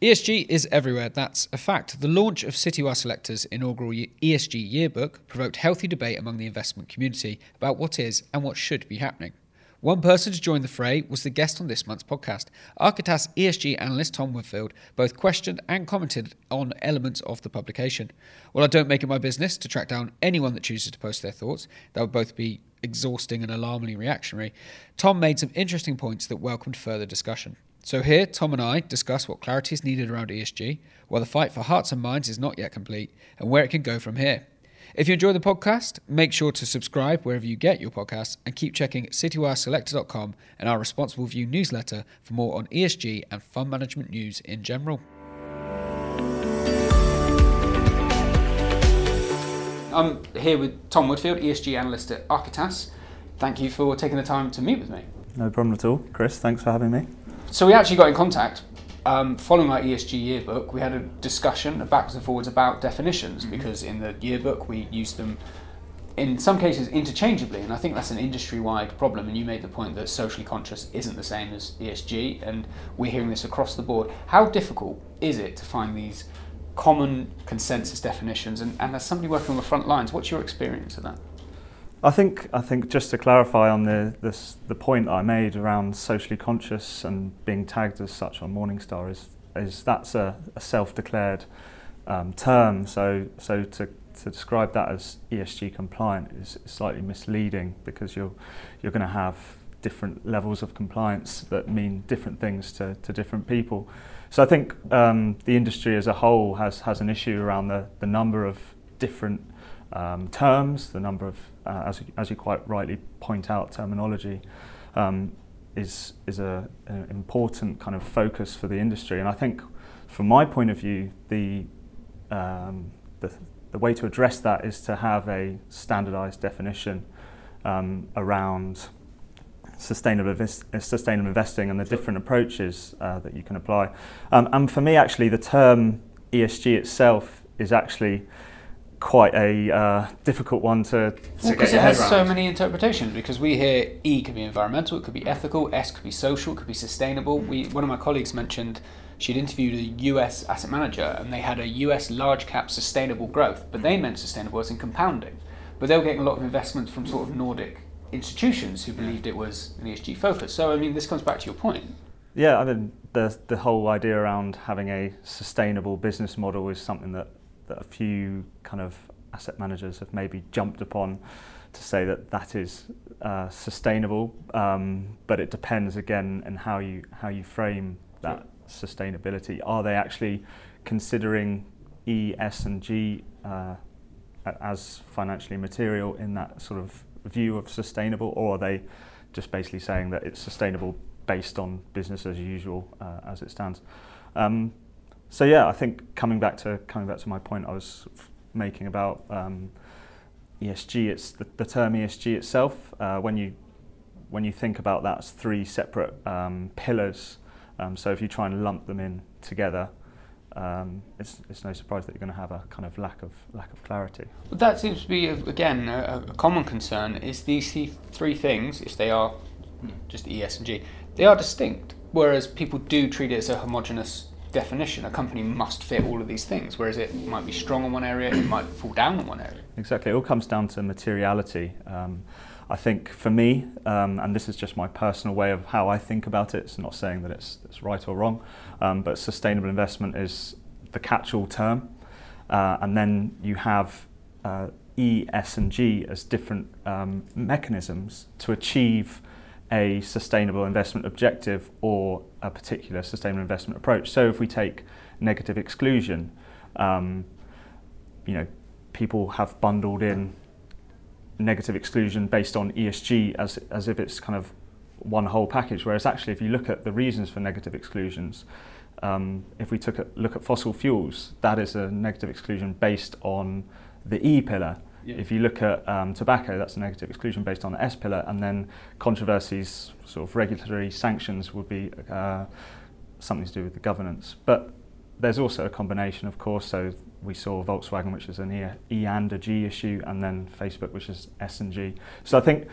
ESG is everywhere, that's a fact. The launch of Citywire Selector's inaugural ESG yearbook provoked healthy debate among the investment community about what is and what should be happening. One person to join the fray was the guest on this month's podcast. Architas ESG analyst Tom Woodfield both questioned and commented on elements of the publication. While I don't make it my business to track down anyone that chooses to post their thoughts, that would both be exhausting and alarmingly reactionary, Tom made some interesting points that welcomed further discussion. So here, Tom and I discuss what clarity is needed around ESG, why the fight for hearts and minds is not yet complete, and where it can go from here. If you enjoy the podcast, make sure to subscribe wherever you get your podcasts and keep checking citywireselector.com and our Responsible View newsletter for more on ESG and fund management news in general. I'm here with Tom Woodfield, ESG analyst at Architas. Thank you for taking the time to meet with me. No problem at all. Chris, thanks for having me. So we actually got in contact um, following our ESG yearbook. We had a discussion backwards and forwards about definitions mm-hmm. because in the yearbook we used them in some cases interchangeably, and I think that's an industry-wide problem. And you made the point that socially conscious isn't the same as ESG, and we're hearing this across the board. How difficult is it to find these common consensus definitions? And, and as somebody working on the front lines, what's your experience of that? I think I think just to clarify on the this, the point I made around socially conscious and being tagged as such on Morningstar is is that's a, a self-declared um, term. So so to to describe that as ESG compliant is slightly misleading because you're you're going to have different levels of compliance that mean different things to, to different people. So I think um, the industry as a whole has has an issue around the, the number of different um, terms, the number of, uh, as, as you quite rightly point out, terminology um, is, is a, an important kind of focus for the industry. And I think from my point of view, the, um, the, the way to address that is to have a standardized definition um, around sustainable, sustainable investing and the different approaches uh, that you can apply. Um, and for me, actually, the term ESG itself is actually quite a uh, difficult one to, to well, because it has around. so many interpretations because we hear E could be environmental, it could be ethical, S could be social, it could be sustainable. We one of my colleagues mentioned she'd interviewed a US asset manager and they had a US large cap sustainable growth, but they meant sustainable as in compounding. But they were getting a lot of investment from sort of Nordic institutions who believed it was an ESG focus. So I mean this comes back to your point. Yeah, I mean the the whole idea around having a sustainable business model is something that that a few kind of asset managers have maybe jumped upon to say that that is uh, sustainable, um, but it depends again on how you how you frame that sustainability. Are they actually considering E, S, and G uh, as financially material in that sort of view of sustainable, or are they just basically saying that it's sustainable based on business as usual uh, as it stands? Um, so yeah, I think coming back to coming back to my point I was making about um, ESG, it's the, the, term ESG itself. Uh, when you when you think about that as three separate um, pillars, um, so if you try and lump them in together, um, it's, it's no surprise that you're going to have a kind of lack of lack of clarity. Well, that seems to be again a, a common concern. Is these three things, if they are just E, S, and G, they are distinct. Whereas people do treat it as a homogenous definition. A company must fit all of these things, whereas it might be strong in one area, it might fall down in one area. Exactly. It all comes down to materiality. Um, I think for me, um, and this is just my personal way of how I think about it, it's not saying that it's, it's right or wrong, um, but sustainable investment is the catch all term. Uh, and then you have uh, E, S, and G as different um, mechanisms to achieve a sustainable investment objective or a particular sustainable investment approach. So if we take negative exclusion, um, you know, people have bundled in negative exclusion based on ESG as, as if it's kind of one whole package, whereas actually if you look at the reasons for negative exclusions, um, if we took a look at fossil fuels, that is a negative exclusion based on the E pillar. Yeah. If you look at um, tobacco, that's a negative exclusion based on the S pillar, and then controversies, sort of regulatory sanctions, would be uh, something to do with the governance. But there's also a combination, of course. So we saw Volkswagen, which is an E, e and a G issue, and then Facebook, which is S and G. So I think,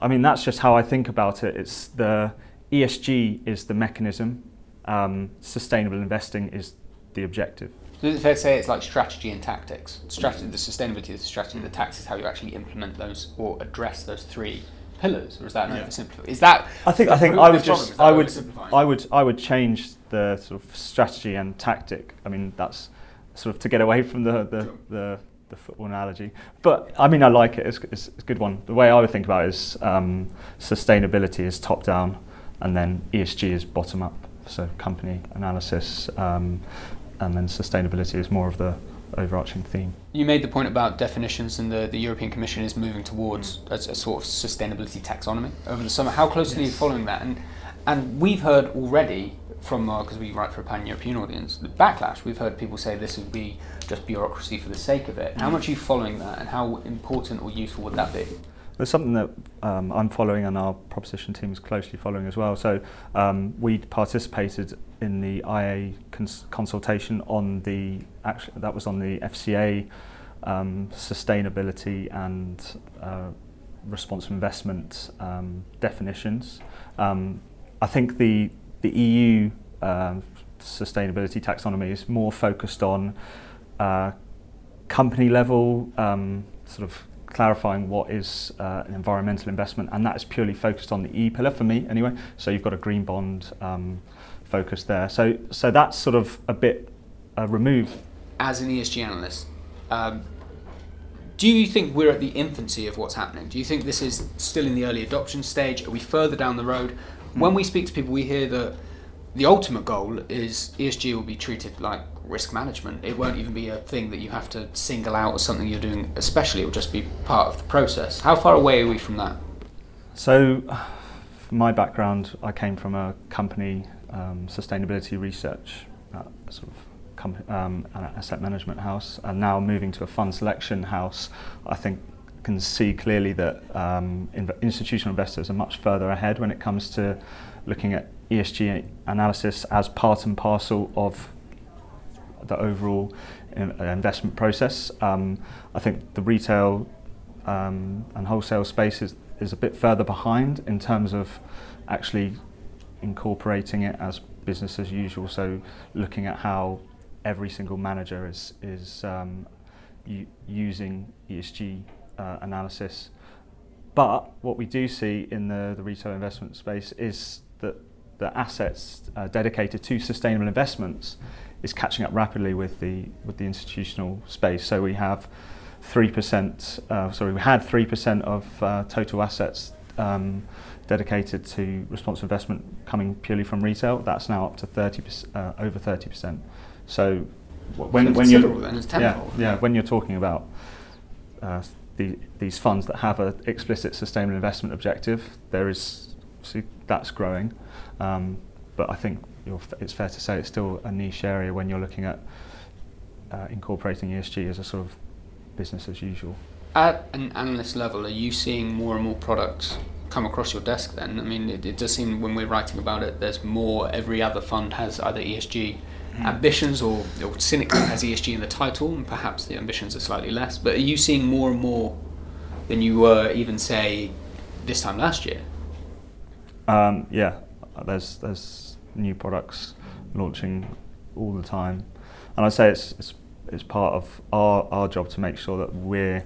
I mean, that's just how I think about it. It's the ESG is the mechanism um, sustainable investing is the objective. So is it fair to say it's like strategy and tactics? Strategy, the sustainability is the strategy, the tactics is how you actually implement those or address those three pillars, or is that Yeah. oversimplified? Is that? I think I think I would just I would? I would I would change the sort of strategy and tactic. I mean that's sort of to get away from the the, Sure. the, the football analogy. But I mean I like it. It's, it's, it's a good one. The way I would think about it is um, sustainability is top down, and then ESG is bottom up. So company analysis, um, and then sustainability is more of the overarching theme. You made the point about definitions, and the, the European Commission is moving towards a, a sort of sustainability taxonomy over the summer. How closely are you following that? And and we've heard already from because we write for a pan-European audience, the backlash. We've heard people say this would be just bureaucracy for the sake of it. How mm. much are you following that, and how important or useful would that be? There's something that um, I'm following and our proposition team is closely following as well. So um, we participated in the IA cons- consultation on the actually that was on the FCA um, sustainability and uh, responsible investment um, definitions. Um, I think the the EU um, sustainability taxonomy is more focused on uh, company level sort of clarifying what is uh, an environmental investment, and that is purely focused on the E pillar for me, anyway. So you've got a green bond um, focus there. So so that's sort of a bit uh, removed. As an ESG analyst, um, do you think we're at the infancy of what's happening? Do you think this is still in the early adoption stage? Are we further down the road? When we speak to people, we hear that the ultimate goal is ESG will be treated like risk management. It won't even be a thing that you have to single out as something you're doing, especially. It will just be part of the process. How far away are we from that? So, my background, I came from a company um, sustainability research uh, sort of um, asset management house, and now moving to a fund selection house. I think can see clearly that um, institutional investors are much further ahead when it comes to looking at ESG analysis as part and parcel of the overall uh, investment process. Um, I think the retail um, and wholesale space is, is a bit further behind in terms of actually incorporating it as business as usual. So looking at how every single manager is is um, u- using ESG uh, analysis. But what we do see in the, the retail investment space is that the assets uh, dedicated to sustainable investments is catching up rapidly with the with the institutional space. So we have three percent. Uh, sorry, we had three percent of uh, total assets um, dedicated to responsible investment coming purely from retail. That's now up to thirty uh, over thirty percent. So when So when you're then, it's yeah, yeah when you're talking about uh, the, these funds that have an explicit sustainable investment objective, there is see, that's growing. Um, but I think it's fair to say it's still a niche area when you're looking at uh, incorporating ESG as a sort of business as usual. At an analyst level, are you seeing more and more products come across your desk then? I mean, it, it does seem when we're writing about it, there's more, every other fund has either ESG ambitions or, or cynically has ESG in the title, and perhaps the ambitions are slightly less. But are you seeing more and more than you were even, say, this time last year? Um, yeah, there's there's new products launching all the time, and I'd say it's it's, it's part of our, our job to make sure that we're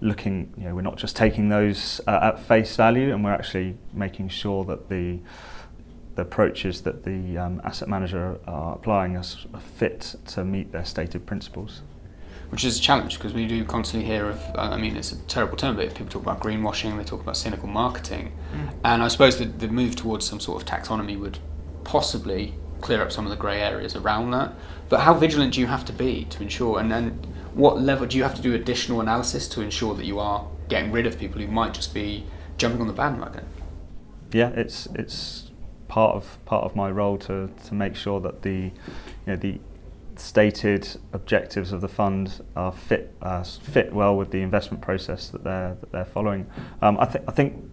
looking, you know, we're not just taking those uh, at face value, and we're actually making sure that the the approaches that the um, asset manager are applying are are fit to meet their stated principles. Which is a challenge because we do constantly hear of, uh, I mean, it's a terrible term, but people talk about greenwashing, they talk about cynical marketing. And I suppose the, the move towards some sort of taxonomy would possibly clear up some of the grey areas around that. But how vigilant do you have to be to ensure, and then what level do you have to do additional analysis to ensure that you are getting rid of people who might just be jumping on the bandwagon? yeah, it's it's part of part of my role to to make sure that the you know the stated objectives of the fund are fit uh, fit well with the investment process that they're that they're following. Um, I think I think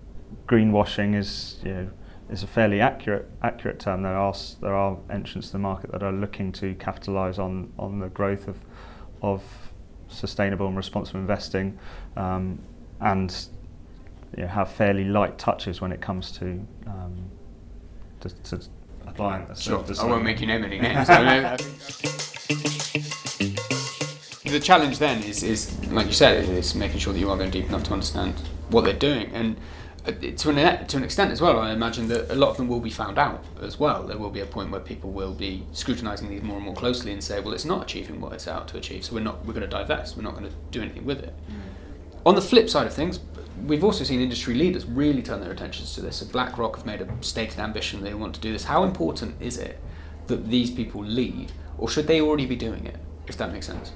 greenwashing is you know is a fairly accurate accurate term. There are there are entrants to the market that are looking to capitalise on on the growth of of sustainable and responsible investing, um, and you know, have fairly light touches when it comes to, um, to, to applying. Sure, I won't make you name any names. the challenge then is, is, like you said, is making sure that you are going deep enough to understand what they're doing. And uh, to an, to an extent as well, I imagine that a lot of them will be found out as well. There will be a point where people will be scrutinising these more and more closely and say, well, it's not achieving what it's out to achieve, so we're not we're going to divest. We're not going to do anything with it. Mm. On the flip side of things, we've also seen industry leaders really turn their attentions to this. So BlackRock have made a stated ambition they want to do this. How important is it that these people lead, or should they already be doing it? If that makes sense.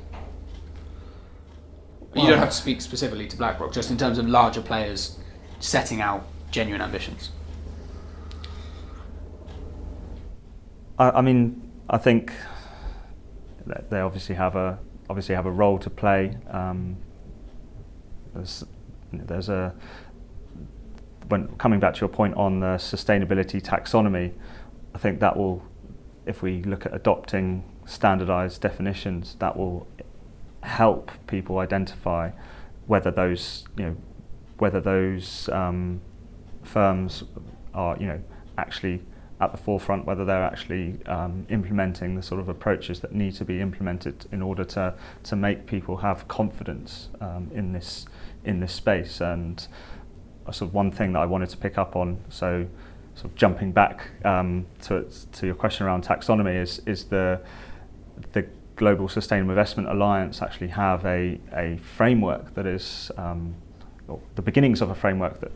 Well, you don't have to speak specifically to BlackRock, just in terms of larger players setting out genuine ambitions. I, I mean, I think they obviously have a obviously have a role to play. Um, there's, there's a when coming back to your point on the sustainability taxonomy, I think that will, if we look at adopting standardized definitions, that will help people identify whether those you know whether those um, firms are you know actually at the forefront, whether they're actually um, implementing the sort of approaches that need to be implemented in order to to make people have confidence um, in this in this space. And sort of one thing that I wanted to pick up on, so sort of jumping back um, to to your question around taxonomy, is is the the Global Sustainable Investment Alliance actually have a, a framework that is um, the beginnings of a framework that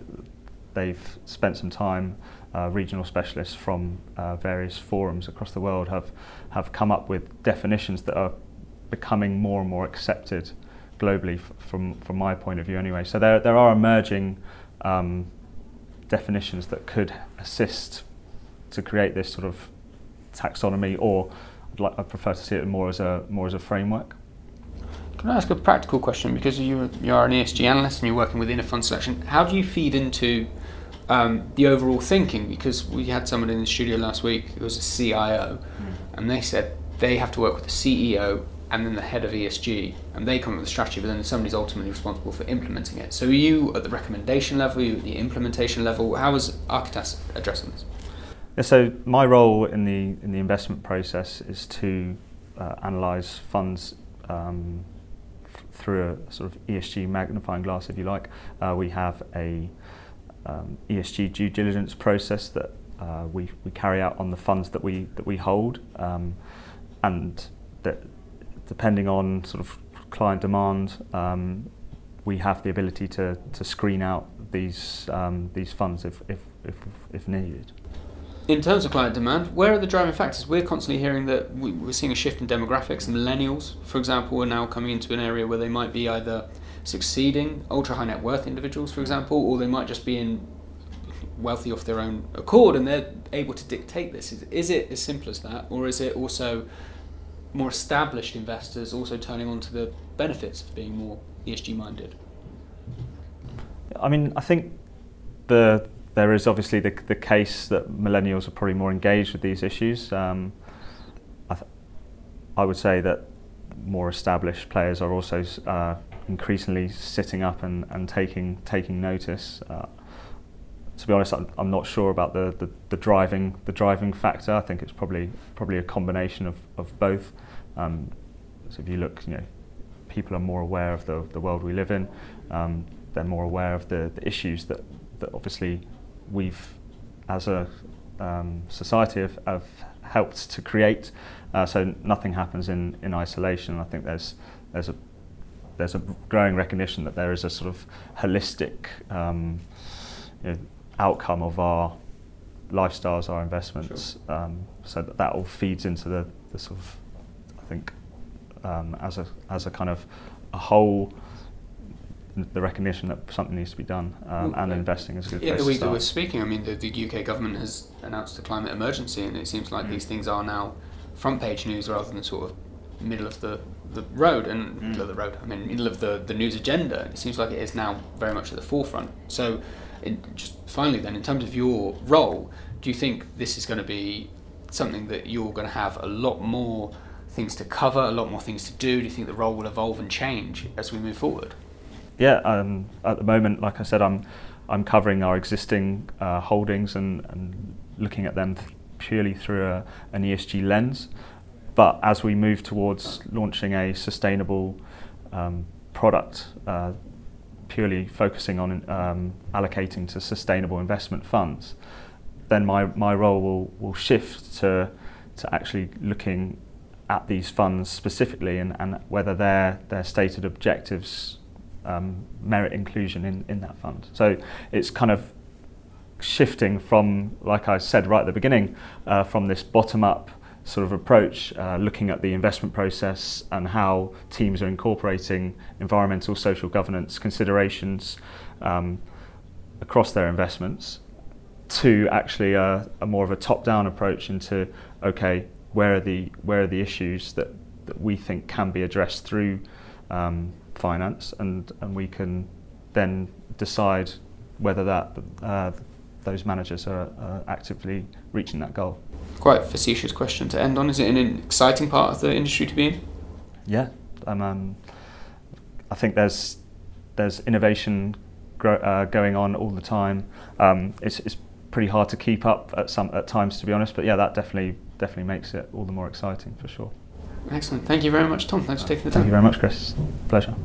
they've spent some time. Uh, regional specialists from uh, various forums across the world have have come up with definitions that are becoming more and more accepted globally from from my point of view anyway. So there there are emerging um, definitions that could assist to create this sort of taxonomy or I'd like, I prefer to see it more as a more as a framework. Can I ask a practical question? Because you you are an ESG analyst and you're working within a fund selection. How do you feed into um, the overall thinking? Because we had someone in the studio last week who was a CIO, mm. and they said they have to work with the CEO and then the head of ESG, and they come up with a strategy, but then somebody's ultimately responsible for implementing it. So, are you at the recommendation level? Are you at the implementation level? How is Architas addressing this? Yeah, so my role in the in the investment process is to uh, analyse funds um, f- through a sort of ESG magnifying glass, if you like. Uh, we have a um, ESG due diligence process that uh, we, we carry out on the funds that we that we hold, um, and that depending on sort of client demand, um, we have the ability to, to screen out these um, these funds if, if, if, if needed in terms of client demand, where are the driving factors? We're constantly hearing that we, are seeing a shift in demographics. Millennials, for example, are now coming into an area where they might be either succeeding ultra high net worth individuals, for example, or they might just be in wealthy off their own accord and they're able to dictate this. Is, is it as simple as that, or is it also more established investors also turning on to the benefits of being more ESG minded? I mean, I think the there is obviously the, the case that millennials are probably more engaged with these issues. Um, I, th- I, would say that more established players are also uh, increasingly sitting up and, and taking taking notice. Uh, to be honest, I'm, I'm not sure about the, the, the, driving the driving factor. I think it's probably probably a combination of, of both. Um, so if you look, you know, people are more aware of the, the world we live in. Um, they're more aware of the, the issues that, that obviously we've, as a um, society, have, have, helped to create. Uh, so nothing happens in, in isolation. I think there's there's a there's a growing recognition that there is a sort of holistic um, you know, outcome of our lifestyles, our investments. Sure. Um, so that that all feeds into the, the sort of I think um, as a as a kind of a whole the recognition that something needs to be done um, well, and yeah. investing is a good yeah, place the week that we're speaking, I mean, the, the, UK government has announced a climate emergency, and it seems like mm. these things are now front page news rather than sort of middle of the, the road and mm. middle of the road. I mean, middle of the, the news agenda. It seems like it is now very much at the forefront. So, it, just finally, then, in terms of your role, do you think this is going to be something that you're going to have a lot more things to cover, a lot more things to do? Do you think the role will evolve and change as we move forward? yeah, um, at the moment, like I said, I'm I'm covering our existing uh, holdings and, and looking at them th- purely through a, an ESG lens. But as we move towards launching a sustainable um, product, uh, purely focusing on um, allocating to sustainable investment funds, then my, my role will, will shift to, to actually looking at these funds specifically and, and whether their, their stated objectives um, merit inclusion in, in that fund. So it's kind of shifting from, like I said right at the beginning, uh, from this bottom up sort of approach, uh, looking at the investment process and how teams are incorporating environmental, social governance considerations um, across their investments, to actually a, a more of a top-down approach into okay, where are the where are the issues that, that we think can be addressed through um, finance, and and we can then decide whether that uh, those managers are, are actively reaching that goal. Quite a facetious question to end on. Is it an exciting part of the industry to be in? Yeah, um, um, I think there's there's innovation uh, going on all the time. Um, it's, it's pretty hard to keep up at some at times, to be honest. But yeah, that definitely definitely makes it all the more exciting for sure. Excellent. Thank you very much, Tom. Thanks for taking the time. Thank you very much, Chris. Pleasure.